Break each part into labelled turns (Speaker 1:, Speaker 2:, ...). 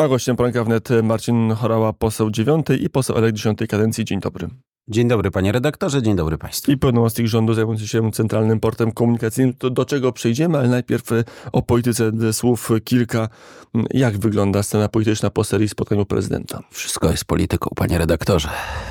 Speaker 1: A gościem poranka wnet Marcin Chorała, poseł dziewiątej i poseł elekt dziesiątej kadencji. Dzień dobry.
Speaker 2: Dzień dobry panie redaktorze, dzień dobry państwu.
Speaker 1: I pełnomocnik rządu zajmujący się Centralnym Portem Komunikacyjnym. To do czego przejdziemy, ale najpierw e, o polityce słów kilka. Jak wygląda scena polityczna po serii spotkań u prezydenta?
Speaker 2: Wszystko jest polityką, panie redaktorze.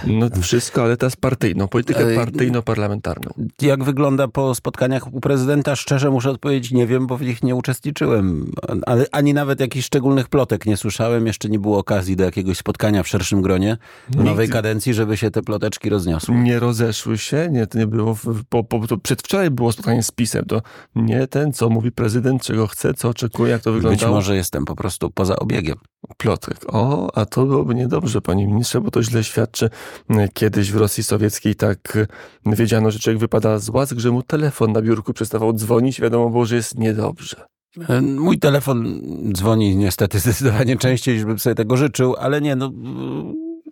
Speaker 1: No wszystko, ale teraz partyjną, politykę partyjno-parlamentarną.
Speaker 2: Jak wygląda po spotkaniach u prezydenta? Szczerze muszę odpowiedzieć, nie wiem, bo w nich nie uczestniczyłem. Ale ani nawet jakichś szczególnych plotek nie słyszałem. Jeszcze nie było okazji do jakiegoś spotkania w szerszym gronie w nowej kadencji, żeby się te ploteczki rozniosły.
Speaker 1: Nie rozeszły się, nie, to nie było, po, po, to przedwczoraj było spotkanie z PiSem, to nie ten, co mówi prezydent, czego chce, co oczekuje, jak to wygląda.
Speaker 2: Być może jestem po prostu poza obiegiem.
Speaker 1: Plotek. O, a to byłoby niedobrze, panie ministrze, bo to źle świadczy. Kiedyś w Rosji Sowieckiej tak wiedziano, że człowiek wypada z łask, że mu telefon na biurku przestawał dzwonić, wiadomo było, że jest niedobrze.
Speaker 2: Mój telefon dzwoni niestety zdecydowanie częściej, niż bym sobie tego życzył, ale nie, no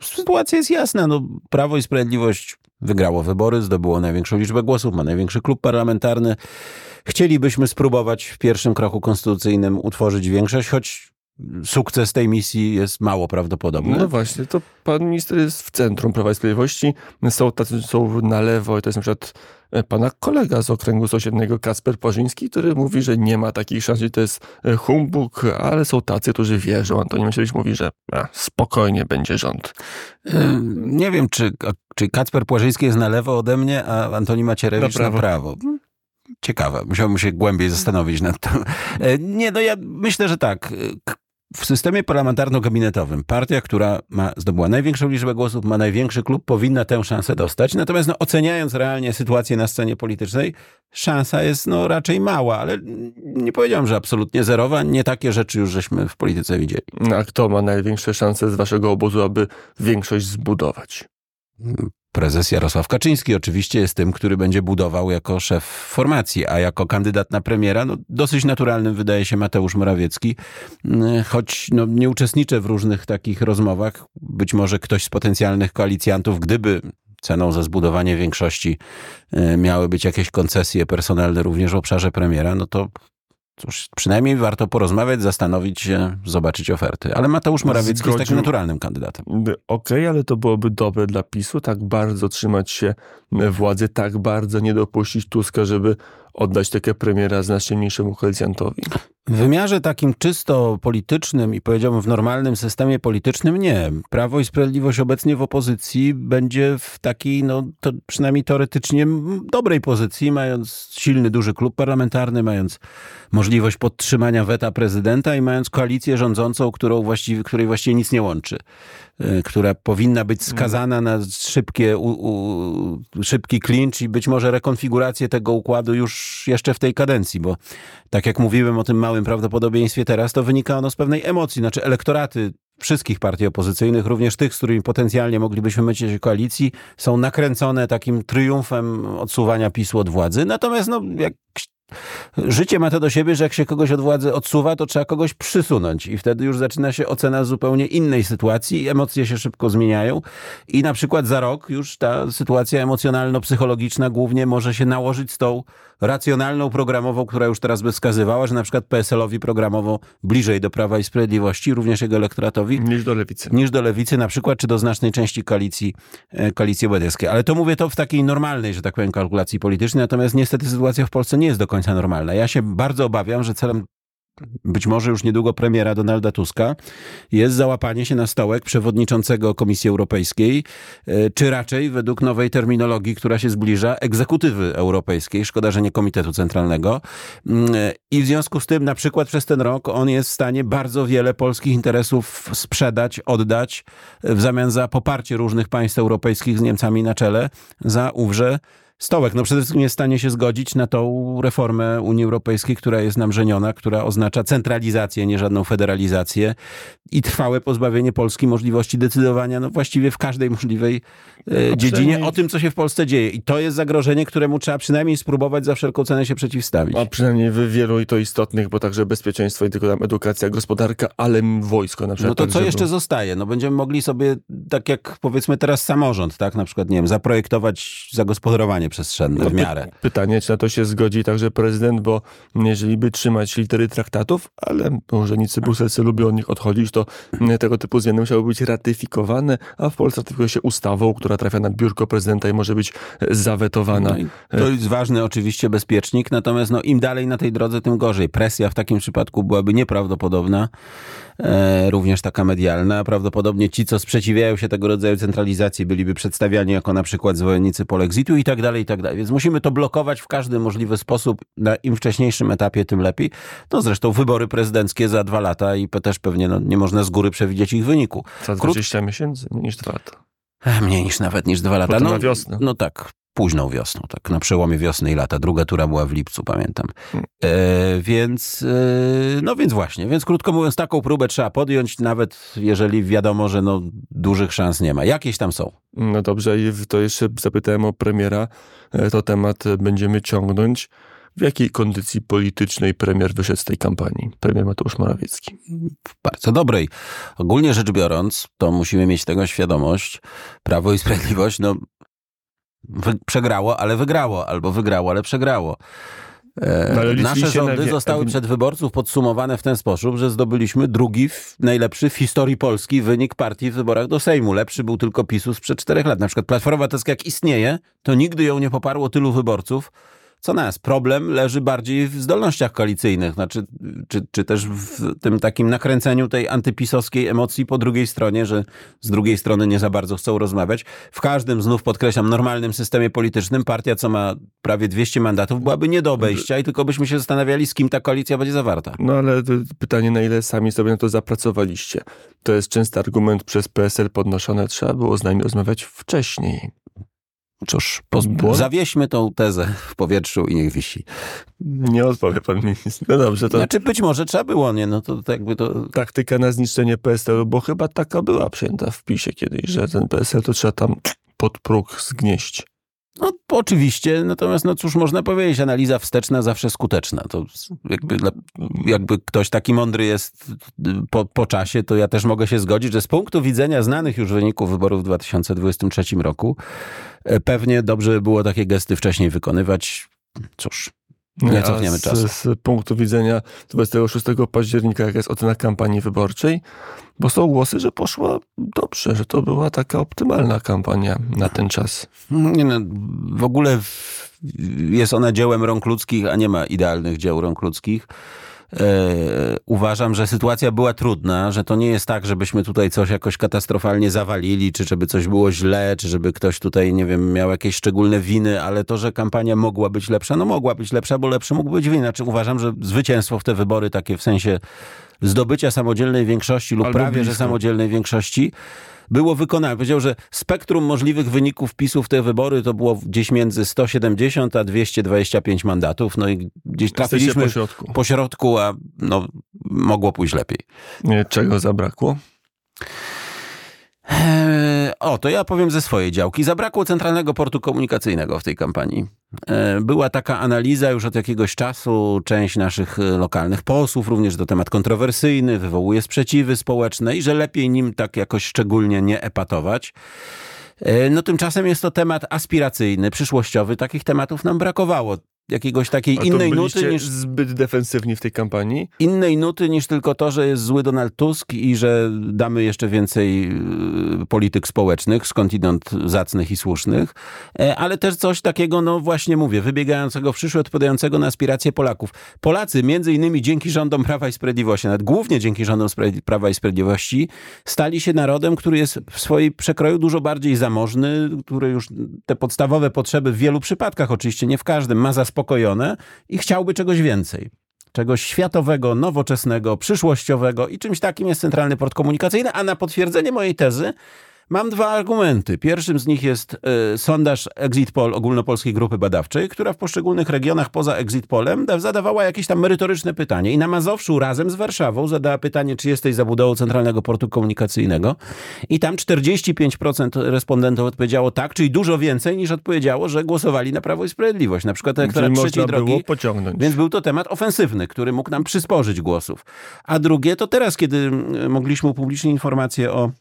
Speaker 2: sytuacja jest jasna. No, Prawo i Sprawiedliwość wygrało wybory, zdobyło największą liczbę głosów, ma największy klub parlamentarny. Chcielibyśmy spróbować w pierwszym kroku konstytucyjnym utworzyć większość, choć sukces tej misji jest mało prawdopodobny.
Speaker 1: No właśnie, to pan minister jest w centrum Prawa i Sprawiedliwości. Są tacy, są na lewo i to jest na przykład pana kolega z okręgu sąsiedniego, Kasper Porzyński, który mówi, że nie ma takich szans, że to jest e, humbug, ale są tacy, którzy wierzą. Antoni Macierewicz mówi, że a, spokojnie będzie rząd.
Speaker 2: E, nie wiem, czy, czy Kacper Płażyński jest na lewo ode mnie, a Antoni Macierewicz na prawo. Na prawo. Ciekawe, musiałbym się głębiej zastanowić nad tym. Nie, no ja myślę, że tak w systemie parlamentarno-gabinetowym partia, która ma, zdobyła największą liczbę głosów, ma największy klub, powinna tę szansę dostać. Natomiast no, oceniając realnie sytuację na scenie politycznej, szansa jest no, raczej mała, ale nie powiedziałem, że absolutnie zerowa. Nie takie rzeczy już żeśmy w polityce widzieli.
Speaker 1: A kto ma największe szanse z waszego obozu, aby większość zbudować?
Speaker 2: Prezes Jarosław Kaczyński oczywiście jest tym, który będzie budował jako szef formacji, a jako kandydat na premiera, no, dosyć naturalnym wydaje się Mateusz Morawiecki, mm, choć no, nie uczestniczę w różnych takich rozmowach. Być może ktoś z potencjalnych koalicjantów, gdyby ceną za zbudowanie większości e, miały być jakieś koncesje personalne również w obszarze premiera, no to Cóż, przynajmniej warto porozmawiać, zastanowić się, zobaczyć oferty. Ale Mateusz Morawiecki Zgodził. jest takim naturalnym kandydatem.
Speaker 1: Okej, okay, ale to byłoby dobre dla PiSu, tak bardzo trzymać się władzy, tak bardzo nie dopuścić Tuska, żeby oddać takie premiera znacznie mniejszemu koalicjantowi.
Speaker 2: W wymiarze takim czysto politycznym i powiedziałbym w normalnym systemie politycznym nie. Prawo i Sprawiedliwość obecnie w opozycji będzie w takiej, no to przynajmniej teoretycznie dobrej pozycji, mając silny, duży klub parlamentarny, mając możliwość podtrzymania weta prezydenta i mając koalicję rządzącą, którą właściwie, której właściwie nic nie łączy. Y, która powinna być skazana na szybkie, u, u, szybki klincz i być może rekonfigurację tego układu już jeszcze w tej kadencji, bo tak jak mówiłem o tym małym prawdopodobieństwie teraz, to wynika ono z pewnej emocji. Znaczy elektoraty wszystkich partii opozycyjnych, również tych, z którymi potencjalnie moglibyśmy o koalicji, są nakręcone takim triumfem odsuwania PiSu od władzy. Natomiast no, jak Życie ma to do siebie, że jak się kogoś od władzy odsuwa, to trzeba kogoś przysunąć i wtedy już zaczyna się ocena zupełnie innej sytuacji, emocje się szybko zmieniają i na przykład za rok już ta sytuacja emocjonalno-psychologiczna głównie może się nałożyć z tą racjonalną programową, która już teraz by wskazywała, że na przykład PSL-owi programowo bliżej do Prawa i Sprawiedliwości, również jego elektoratowi,
Speaker 1: niż do Lewicy.
Speaker 2: Niż do Lewicy na przykład, czy do znacznej części koalicji, e, koalicji obywatelskiej. Ale to mówię to w takiej normalnej, że tak powiem, kalkulacji politycznej, natomiast niestety sytuacja w Polsce nie jest do końca normalna. Ja się bardzo obawiam, że celem być może już niedługo premiera Donalda Tuska, jest załapanie się na stołek przewodniczącego Komisji Europejskiej, e, czy raczej według nowej terminologii, która się zbliża, egzekutywy europejskiej, szkoda, że nie Komitetu Centralnego. Mm, e, I w związku z tym na przykład przez ten rok on jest w stanie bardzo wiele polskich interesów sprzedać, oddać w zamian za poparcie różnych państw europejskich z Niemcami na czele za ówrze stołek. No przede wszystkim jest w stanie się zgodzić na tą reformę Unii Europejskiej, która jest nam żeniona, która oznacza centralizację, nie żadną federalizację i trwałe pozbawienie Polski możliwości decydowania no właściwie w każdej możliwej e, dziedzinie o tym, co się w Polsce dzieje. I to jest zagrożenie, któremu trzeba przynajmniej spróbować za wszelką cenę się przeciwstawić.
Speaker 1: A przynajmniej w wielu i to istotnych, bo także bezpieczeństwo i tylko tam edukacja, gospodarka, ale wojsko na przykład.
Speaker 2: No to
Speaker 1: tak,
Speaker 2: co żeby... jeszcze zostaje? No będziemy mogli sobie, tak jak powiedzmy teraz samorząd, tak, na przykład, nie wiem, zaprojektować zagospodarowanie przestrzenne no, w miarę.
Speaker 1: Pytanie, czy na to się zgodzi także prezydent, bo jeżeli by trzymać litery traktatów, ale urzędnicy bruselscy lubią od nich odchodzić, to tego typu zmiany musiały być ratyfikowane, a w Polsce ratyfikuje się ustawą, która trafia na biurko prezydenta i może być zawetowana.
Speaker 2: No to jest ważny oczywiście bezpiecznik, natomiast no, im dalej na tej drodze, tym gorzej. Presja w takim przypadku byłaby nieprawdopodobna. E, również taka medialna. Prawdopodobnie ci, co sprzeciwiają się tego rodzaju centralizacji, byliby przedstawiani jako na przykład zwolennicy polexitu i tak dalej, i tak dalej. Więc musimy to blokować w każdy możliwy sposób. Na im wcześniejszym etapie, tym lepiej. No zresztą wybory prezydenckie za dwa lata i też pewnie no, nie można z góry przewidzieć ich wyniku.
Speaker 1: Za 20 Krót... miesięcy, niż dwa lata.
Speaker 2: Mniej niż nawet niż dwa lata.
Speaker 1: Potem no, na wiosnę.
Speaker 2: No tak, późną wiosną, tak na przełomie wiosny i lata. Druga tura była w lipcu, pamiętam. Hmm. E, więc, e, no więc właśnie, więc krótko mówiąc, taką próbę trzeba podjąć, nawet jeżeli wiadomo, że no, dużych szans nie ma. Jakieś tam są.
Speaker 1: No dobrze, i to jeszcze zapytałem o premiera. E, to temat będziemy ciągnąć. W jakiej kondycji politycznej premier wyszedł z tej kampanii? Premier Mateusz Morawiecki.
Speaker 2: W bardzo dobrej. Ogólnie rzecz biorąc, to musimy mieć tego świadomość. Prawo i Sprawiedliwość, no przegrało, ale wygrało, albo wygrało, ale przegrało. E, no, nasze rządy wie... zostały przed wyborców podsumowane w ten sposób, że zdobyliśmy drugi, najlepszy w historii Polski wynik partii w wyborach do Sejmu. Lepszy był tylko PiSu sprzed czterech lat. Na przykład Platforma Obywatelska jak istnieje, to nigdy ją nie poparło tylu wyborców, co nas? Problem leży bardziej w zdolnościach koalicyjnych, znaczy, czy, czy też w tym takim nakręceniu tej antypisowskiej emocji po drugiej stronie, że z drugiej strony nie za bardzo chcą rozmawiać. W każdym, znów podkreślam, normalnym systemie politycznym partia, co ma prawie 200 mandatów, byłaby nie do obejścia i tylko byśmy się zastanawiali, z kim ta koalicja będzie zawarta.
Speaker 1: No ale pytanie, na ile sami sobie na to zapracowaliście? To jest częsty argument przez PSL podnoszony, trzeba było z nami rozmawiać wcześniej.
Speaker 2: Cóż, zawieźmy tą tezę w powietrzu i niech wisi.
Speaker 1: Nie odpowie pan minister. No dobrze, to...
Speaker 2: Znaczy być może trzeba było, nie? No to, to jakby to...
Speaker 1: Taktyka na zniszczenie PSL-u, bo chyba taka była przyjęta w PiSie kiedyś, że ten PSL to trzeba tam pod próg zgnieść.
Speaker 2: No oczywiście, natomiast no cóż można powiedzieć, analiza wsteczna zawsze skuteczna. To jakby, jakby ktoś taki mądry jest po, po czasie, to ja też mogę się zgodzić, że z punktu widzenia znanych już wyników wyborów w 2023 roku e, pewnie dobrze by było takie gesty wcześniej wykonywać. Cóż, nie cofniemy czasu.
Speaker 1: Z, z punktu widzenia 26 października, jak jest ocena kampanii wyborczej, bo są głosy, że poszła dobrze, że to była taka optymalna kampania na ten czas.
Speaker 2: Nie no, w ogóle jest ona dziełem rąk ludzkich, a nie ma idealnych dzieł rąk ludzkich. E, uważam, że sytuacja była trudna, że to nie jest tak, żebyśmy tutaj coś jakoś katastrofalnie zawalili, czy żeby coś było źle, czy żeby ktoś tutaj, nie wiem, miał jakieś szczególne winy, ale to, że kampania mogła być lepsza, no mogła być lepsza, bo lepszy mógł być wina. Znaczy uważam, że zwycięstwo w te wybory takie w sensie zdobycia samodzielnej większości lub Albo prawie, blisko. że samodzielnej większości było wykonane. Powiedział, że spektrum możliwych wyników PiSu w te wybory to było gdzieś między 170 a 225 mandatów. No i gdzieś trafiliśmy po środku. po środku, a no, mogło pójść lepiej.
Speaker 1: Czego zabrakło?
Speaker 2: Eee, o, to ja powiem ze swojej działki. Zabrakło centralnego portu komunikacyjnego w tej kampanii. Eee, była taka analiza już od jakiegoś czasu. Część naszych e, lokalnych posłów, również to temat kontrowersyjny, wywołuje sprzeciwy społeczne i że lepiej nim tak jakoś szczególnie nie epatować. Eee, no tymczasem jest to temat aspiracyjny, przyszłościowy. Takich tematów nam brakowało jakiegoś takiej innej nuty niż...
Speaker 1: zbyt defensywni w tej kampanii?
Speaker 2: Innej nuty niż tylko to, że jest zły Donald Tusk i że damy jeszcze więcej y, polityk społecznych, skądinąd zacnych i słusznych, e, ale też coś takiego, no właśnie mówię, wybiegającego w przyszłe, odpowiadającego na aspiracje Polaków. Polacy, między innymi dzięki rządom Prawa i Sprawiedliwości, nawet głównie dzięki rządom Prawa i Sprawiedliwości, stali się narodem, który jest w swojej przekroju dużo bardziej zamożny, który już te podstawowe potrzeby w wielu przypadkach, oczywiście nie w każdym, ma zaspokojone zaspokojone i chciałby czegoś więcej. Czegoś światowego, nowoczesnego, przyszłościowego i czymś takim jest Centralny Port Komunikacyjny, a na potwierdzenie mojej tezy Mam dwa argumenty. Pierwszym z nich jest y, sondaż Exit Poll ogólnopolskiej grupy badawczej, która w poszczególnych regionach poza Exit Polem zadawała jakieś tam merytoryczne pytanie. I na Mazowszu razem z Warszawą zadała pytanie, czy jesteś za budową Centralnego Portu Komunikacyjnego. I tam 45% respondentów odpowiedziało tak, czyli dużo więcej niż odpowiedziało, że głosowali na Prawo i Sprawiedliwość. Na przykład elektorat trzeciej drogi.
Speaker 1: pociągnąć.
Speaker 2: Więc był to temat ofensywny, który mógł nam przysporzyć głosów. A drugie to teraz, kiedy mogliśmy upublicznić informację o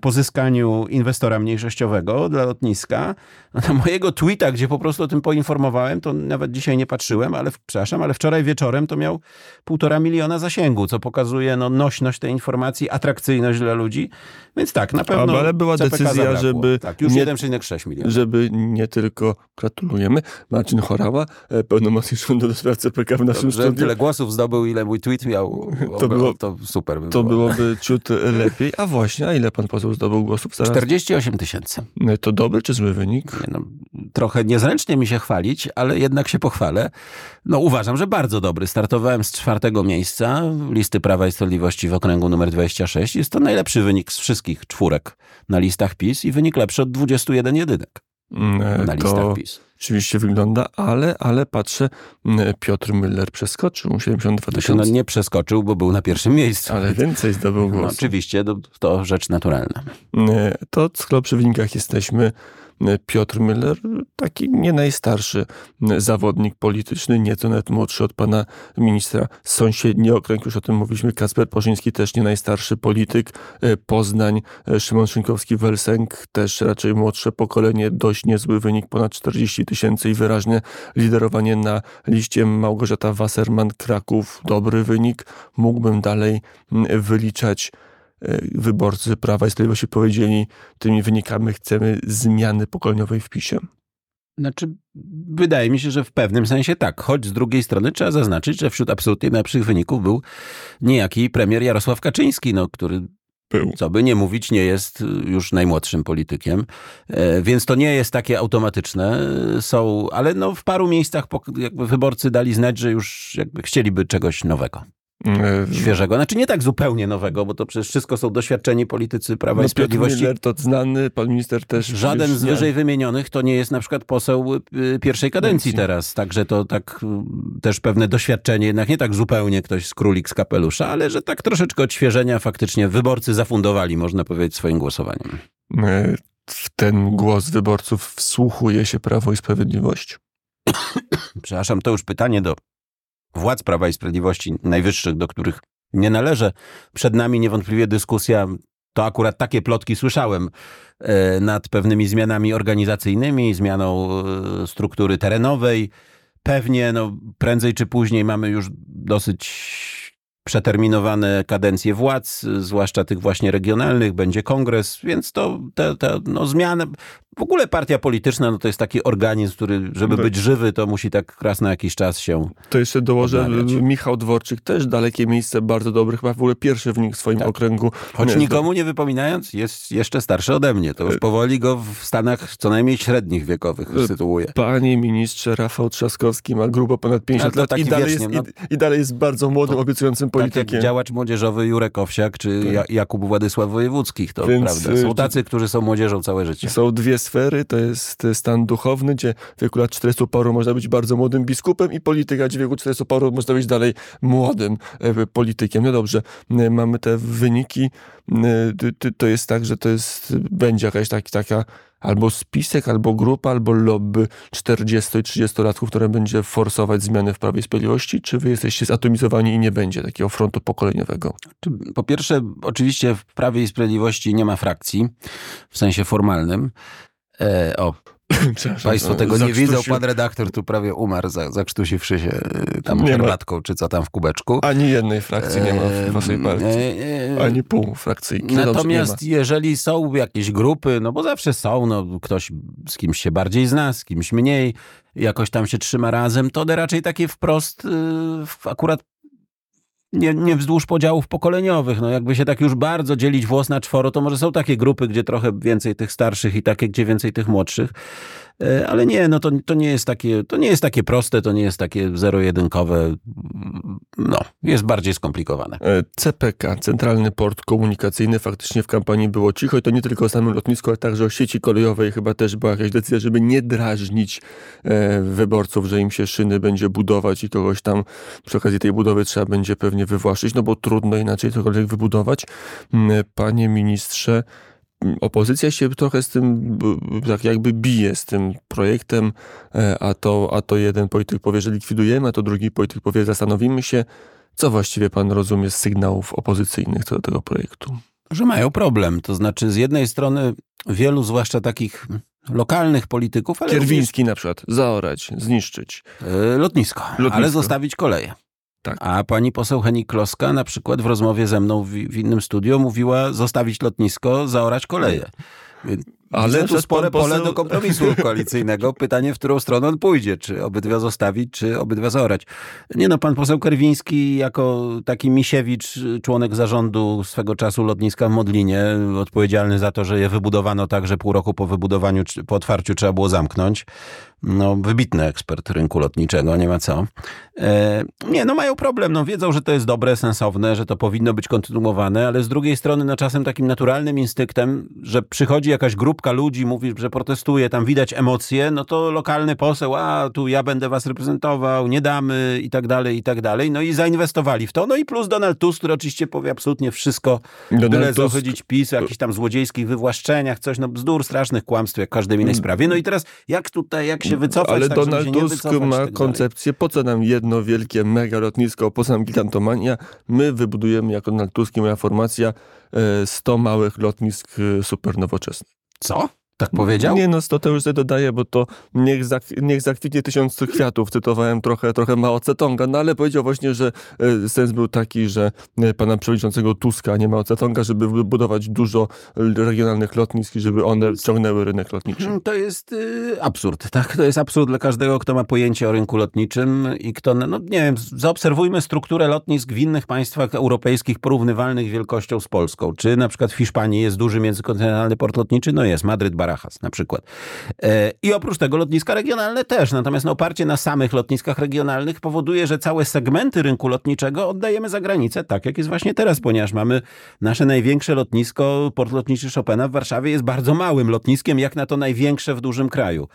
Speaker 2: pozyskaniu inwestora mniejszościowego dla lotniska. Na mojego tweeta, gdzie po prostu o tym poinformowałem, to nawet dzisiaj nie patrzyłem, ale przepraszam, ale wczoraj wieczorem to miał półtora miliona zasięgu, co pokazuje no, nośność tej informacji, atrakcyjność dla ludzi. Więc tak, na pewno.
Speaker 1: Ale była
Speaker 2: CPK
Speaker 1: decyzja,
Speaker 2: zabrakło.
Speaker 1: żeby.
Speaker 2: Tak, już
Speaker 1: nie-
Speaker 2: 1,6 miliona.
Speaker 1: Żeby nie tylko gratulujemy, Marcin Chorała, e, pełnomocnik rządu do spraw CPK w naszym
Speaker 2: Że
Speaker 1: studiu.
Speaker 2: tyle głosów zdobył, ile mój tweet miał.
Speaker 1: To było-
Speaker 2: to super. By
Speaker 1: To
Speaker 2: było.
Speaker 1: byłoby ciut lepiej. A właśnie, ile pan poseł zdobył głosów zaraz?
Speaker 2: 48 tysięcy.
Speaker 1: To dobry czy zły wynik?
Speaker 2: No, trochę niezręcznie mi się chwalić, ale jednak się pochwalę. No uważam, że bardzo dobry. Startowałem z czwartego miejsca listy Prawa i Sprawiedliwości w okręgu numer 26. Jest to najlepszy wynik z wszystkich czwórek na listach PiS i wynik lepszy od 21 jedynek na
Speaker 1: To
Speaker 2: listach PiS.
Speaker 1: rzeczywiście wygląda, ale, ale patrzę, mm, Piotr Müller przeskoczył 72
Speaker 2: To się no,
Speaker 1: tysiące.
Speaker 2: nie przeskoczył, bo był na pierwszym miejscu.
Speaker 1: Ale więcej zdobył
Speaker 2: No,
Speaker 1: głosów.
Speaker 2: oczywiście, to, to rzecz naturalna.
Speaker 1: E, To skoro przy wynikach jesteśmy, e, Piotr Müller, taki nie najstarszy zawodnik polityczny, nieco nawet młodszy od pana ministra. Sąsiedni okręg, już o tym mówiliśmy, Kasper Porzyński, też nie najstarszy polityk. E, Poznań, e, Szymon Szynkowski-Welsenk, też raczej młodsze pokolenie, dość niezły wynik, ponad 40 tysięcy i wyraźne liderowanie na liście Małgorzata Wasserman, Kraków, dobry wynik. Mógłbym dalej mm, wyliczać wyborcy Prawa i Sprawiedliwości powiedzieli, tymi wynikami chcemy zmiany pokoleniowej w PiSie.
Speaker 2: Znaczy, wydaje mi się, że w pewnym sensie tak. Choć z drugiej strony trzeba zaznaczyć, że wśród absolutnie najlepszych wyników był niejaki premier Jarosław Kaczyński, no, który
Speaker 1: Był.
Speaker 2: co by nie mówić, nie jest y, już najmłodszym politykiem, E, więc to nie jest takie automatyczne. E, Są, ale no w paru miejscach wyborcy dali znać, że już jakby chcieliby czegoś nowego,
Speaker 1: E,
Speaker 2: świeżego. Znaczy nie tak zupełnie nowego, bo to przecież wszystko są doświadczeni politycy Prawa
Speaker 1: No,
Speaker 2: i
Speaker 1: Piotr
Speaker 2: Sprawiedliwości.
Speaker 1: Miller to znany, pan minister też.
Speaker 2: Żaden z
Speaker 1: nie-
Speaker 2: wyżej wymienionych to nie jest na przykład poseł y, pierwszej kadencji
Speaker 1: Kadencji.
Speaker 2: teraz. Także to tak y, też pewne doświadczenie, jednak nie tak zupełnie ktoś z królik z kapelusza, ale że tak troszeczkę odświeżenia faktycznie wyborcy zafundowali, można powiedzieć, swoim głosowaniem.
Speaker 1: E, W ten głos wyborców wsłuchuje się Prawo i Sprawiedliwość.
Speaker 2: Przepraszam, to już pytanie do władz Prawa i Sprawiedliwości najwyższych, do których nie należę. Przed nami niewątpliwie dyskusja, to akurat takie plotki słyszałem, e, nad pewnymi zmianami organizacyjnymi, zmianą e, struktury terenowej. Pewnie no, prędzej czy później mamy już dosyć przeterminowane kadencje władz, zwłaszcza tych właśnie regionalnych, będzie kongres, więc to te, te no, zmiany. W ogóle partia polityczna no, to jest taki organizm, który, żeby
Speaker 1: No.
Speaker 2: być żywy, to musi tak raz na jakiś czas się.
Speaker 1: To jeszcze dołożę,
Speaker 2: Odnawiać.
Speaker 1: Michał Dworczyk też dalekie miejsce, bardzo dobry, chyba w ogóle pierwszy w nich w swoim
Speaker 2: Tak.
Speaker 1: okręgu.
Speaker 2: Choć
Speaker 1: Nie,
Speaker 2: nikomu nie wypominając, jest jeszcze starszy ode mnie. To już powoli go w Stanach co najmniej średnich wiekowych
Speaker 1: E,
Speaker 2: sytuuje.
Speaker 1: Panie ministrze, Rafał Trzaskowski ma grubo ponad 50
Speaker 2: Ale to
Speaker 1: lat i dalej,
Speaker 2: wiecznie,
Speaker 1: jest,
Speaker 2: no.
Speaker 1: i, i dalej jest bardzo młodym, obiecującym
Speaker 2: Tak jak
Speaker 1: politykiem.
Speaker 2: działacz młodzieżowy Jurek Owsiak czy
Speaker 1: Tak.
Speaker 2: ja, Jakub Władysław Wojewódzkich, to
Speaker 1: Więc,
Speaker 2: prawda. Są
Speaker 1: y,
Speaker 2: tacy, którzy są młodzieżą całe życie.
Speaker 1: Są dwie sfery, to jest stan duchowny, gdzie w wieku lat 40 paru można być bardzo młodym biskupem i polityka, gdzie w wieku 40 paru można być dalej młodym e, politykiem. No dobrze, e, mamy te wyniki, e, to jest tak, że to jest, będzie jakaś taki, taka albo spisek, albo grupa, albo lobby 40 i 30-latków, które będzie forsować zmiany w Prawie i Sprawiedliwości, czy wy jesteście zatomizowani i nie będzie takiego frontu pokoleniowego?
Speaker 2: Po pierwsze, oczywiście w Prawie i Sprawiedliwości nie ma frakcji, w sensie formalnym. E, o, Państwo
Speaker 1: no,
Speaker 2: tego nie widzą. Pan redaktor tu prawie umarł, za- zakrztusiwszy się e, tam
Speaker 1: Nie ma.
Speaker 2: herbatką, czy co tam w kubeczku.
Speaker 1: Ani jednej frakcji nie ma w waszej partii.
Speaker 2: E, e,
Speaker 1: Ani pół frakcyjki.
Speaker 2: Natomiast
Speaker 1: ma.
Speaker 2: jeżeli są jakieś grupy, no bo zawsze są, no ktoś z kimś się bardziej zna, z kimś mniej, jakoś tam się trzyma razem, to one raczej takie wprost y, akurat nie, nie wzdłuż podziałów pokoleniowych. No jakby się tak już bardzo dzielić włos na czworo, to może są takie grupy, gdzie trochę więcej tych starszych i takie, gdzie więcej tych młodszych. E, Ale nie, no to, to, nie jest takie, to nie jest takie proste, to nie jest takie zero-jedynkowe. No, jest bardziej skomplikowane.
Speaker 1: E, CPK, Centralny Port Komunikacyjny, faktycznie w kampanii było cicho i to nie tylko o samym lotnisku, ale także o sieci kolejowej. Chyba też była jakaś decyzja, żeby nie drażnić e, wyborców, że im się szyny będzie budować i kogoś tam przy okazji tej budowy trzeba będzie pewnie wywłaszczyć, no bo trudno inaczej cokolwiek wybudować. Mm, Panie ministrze, opozycja się trochę z tym tak jakby bije z tym projektem, e, a to, a to jeden polityk powie, że likwidujemy, a to drugi polityk powie, zastanowimy się. Co właściwie pan rozumie z sygnałów opozycyjnych co do tego projektu?
Speaker 2: Że mają problem. To znaczy, z jednej strony wielu, zwłaszcza takich lokalnych polityków, ale
Speaker 1: Kierwiński również... na przykład, zaorać, zniszczyć.
Speaker 2: Yy, lotnisko, lotnisko, ale zostawić koleje. Tak. A pani poseł Henik Kloska na przykład w rozmowie ze mną w, w innym studio mówiła zostawić lotnisko, zaorać koleje. Ale to spore poseł... pole do kompromisu koalicyjnego. Pytanie, w którą stronę on pójdzie. Czy obydwa zostawić, czy obydwa zaorać. Nie no, pan poseł Kerwiński jako taki Misiewicz, członek zarządu swego czasu lotniska w Modlinie, odpowiedzialny za to, że je wybudowano tak, że pół roku po wybudowaniu, po otwarciu trzeba było zamknąć. No, wybitny ekspert rynku lotniczego, nie ma co. E, nie, no mają problem. No, wiedzą, że to jest dobre, sensowne, że to powinno być kontynuowane, ale z drugiej strony, no czasem takim naturalnym instynktem, że przychodzi jakaś grupka ludzi, mówi, że protestuje, tam widać emocje, no to lokalny poseł, a tu ja będę was reprezentował, nie damy i tak dalej, i tak dalej. No i zainwestowali w to. No i plus Donald Tusk, który oczywiście powie absolutnie wszystko, byle Tusk... zachodzić PiS o jakichś tam złodziejskich wywłaszczeniach, coś, no bzdur, strasznych kłamstw, jak każdej innej mm. sprawie. No i teraz jak tutaj, jak się wycofać,
Speaker 1: Ale
Speaker 2: tak,
Speaker 1: Donald Tusk ma tak koncepcję, po co nam jedno wielkie mega lotnisko, po co nam gigantomania? My wybudujemy jako Donald Tusk i moja formacja 100 e, małych lotnisk e, super nowoczesnych.
Speaker 2: Co? Tak powiedział?
Speaker 1: Nie, no to, to już dodaję, bo to niech, zak, niech zakwitnie tysiąc kwiatów. Cytowałem trochę, trochę Mao Cetonga, no ale powiedział właśnie, że e, sens był taki, że e, pana przewodniczącego Tuska, nie Mao Cetonga, żeby wybudować dużo regionalnych lotnisk i żeby one ciągnęły rynek lotniczy. Hmm,
Speaker 2: to jest y, absurd, tak? To jest absurd dla każdego, kto ma pojęcie o rynku lotniczym i kto, no nie wiem, zaobserwujmy strukturę lotnisk w innych państwach europejskich porównywalnych wielkością z Polską. Czy na przykład w Hiszpanii jest duży międzykontynentalny port lotniczy? No jest, Madryt, Barajas na przykład. E, I oprócz tego lotniska regionalne też. Natomiast no, oparcie na samych lotniskach regionalnych powoduje, że całe segmenty rynku lotniczego oddajemy za granicę, tak jak jest właśnie teraz, ponieważ mamy nasze największe lotnisko, port lotniczy Chopina w Warszawie jest bardzo małym lotniskiem, jak na to największe w dużym kraju.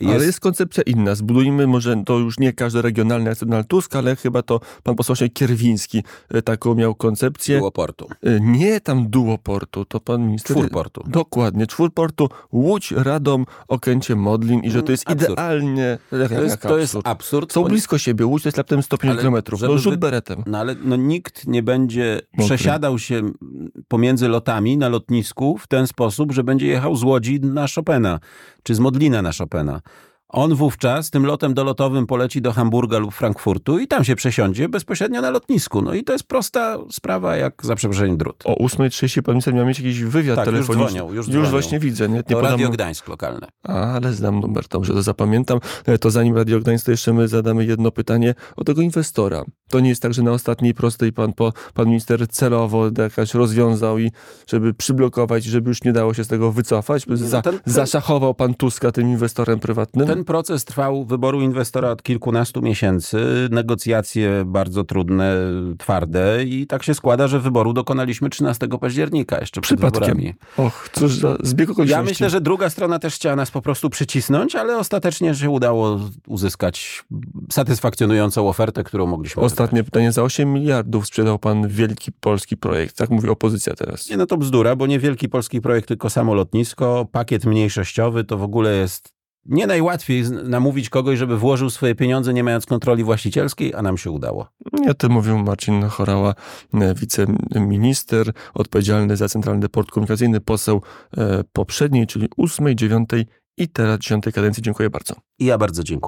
Speaker 1: Jest... Ale jest koncepcja inna. Zbudujmy może to już nie każdy regionalny jak Donald Tusk, ale chyba to pan poseł Kierwiński e, taką miał koncepcję.
Speaker 2: Duoportu.
Speaker 1: E, nie tam duoportu, to pan minister...
Speaker 2: Czwórportu.
Speaker 1: Dokładnie, czwórportu. Łódź, Radom, Okęcie, Modlin i że to jest absurd. idealnie...
Speaker 2: To jest, to jest absurd.
Speaker 1: Są blisko siebie. Łódź to jest raptem 150 kilometrów. To rzut beretem.
Speaker 2: No ale no, nikt nie będzie Mokry. przesiadał się pomiędzy lotami na lotnisku w ten sposób, że będzie jechał z Łodzi na Chopina, czy z Modlina na Chopina. On wówczas tym lotem dolotowym poleci do Hamburga lub Frankfurtu i tam się przesiądzie bezpośrednio na lotnisku. No i to jest prosta sprawa, jak za przeproszeniem drut.
Speaker 1: O 8.30 pan minister miał mieć jakiś wywiad
Speaker 2: tak,
Speaker 1: telefoniczny.
Speaker 2: Już dzwonią, już,
Speaker 1: już właśnie widzę. Nie, nie
Speaker 2: to podam... Radio Gdańsk lokalne.
Speaker 1: A, ale znam numer, że to zapamiętam. E, to zanim Radio Gdańsk, to jeszcze my zadamy jedno pytanie o tego inwestora. To nie jest tak, że na ostatniej prostej pan, po, pan minister celowo jakaś rozwiązał i żeby przyblokować, żeby już nie dało się z tego wycofać. No za, ten, ten... Zaszachował pan Tuska tym inwestorem prywatnym?
Speaker 2: Ten proces trwał wyboru inwestora od kilkunastu miesięcy. Negocjacje bardzo trudne, twarde i tak się składa, że wyboru dokonaliśmy 13 października, jeszcze przed
Speaker 1: Przypadkiem.
Speaker 2: wyborami.
Speaker 1: Och, cóż za zbieg okoliczności.
Speaker 2: Ja myślę, że druga strona też chciała nas po prostu przycisnąć, ale ostatecznie się udało uzyskać satysfakcjonującą ofertę, którą mogliśmy
Speaker 1: Ostatnie pytanie. Za 8 miliardów sprzedał pan wielki polski projekt. Tak mówi opozycja teraz.
Speaker 2: Nie, no to bzdura, bo nie wielki polski projekt, tylko samo lotnisko. Pakiet mniejszościowy to w ogóle jest nie najłatwiej namówić kogoś, żeby włożył swoje pieniądze, nie mając kontroli właścicielskiej, a nam się udało.
Speaker 1: Ja to mówił Marcin Chorała, e, wiceminister odpowiedzialny za Centralny Port Komunikacyjny, poseł e, poprzedniej, czyli ósmej, dziewiątej i teraz dziesiątej kadencji. Dziękuję bardzo.
Speaker 2: I ja bardzo dziękuję.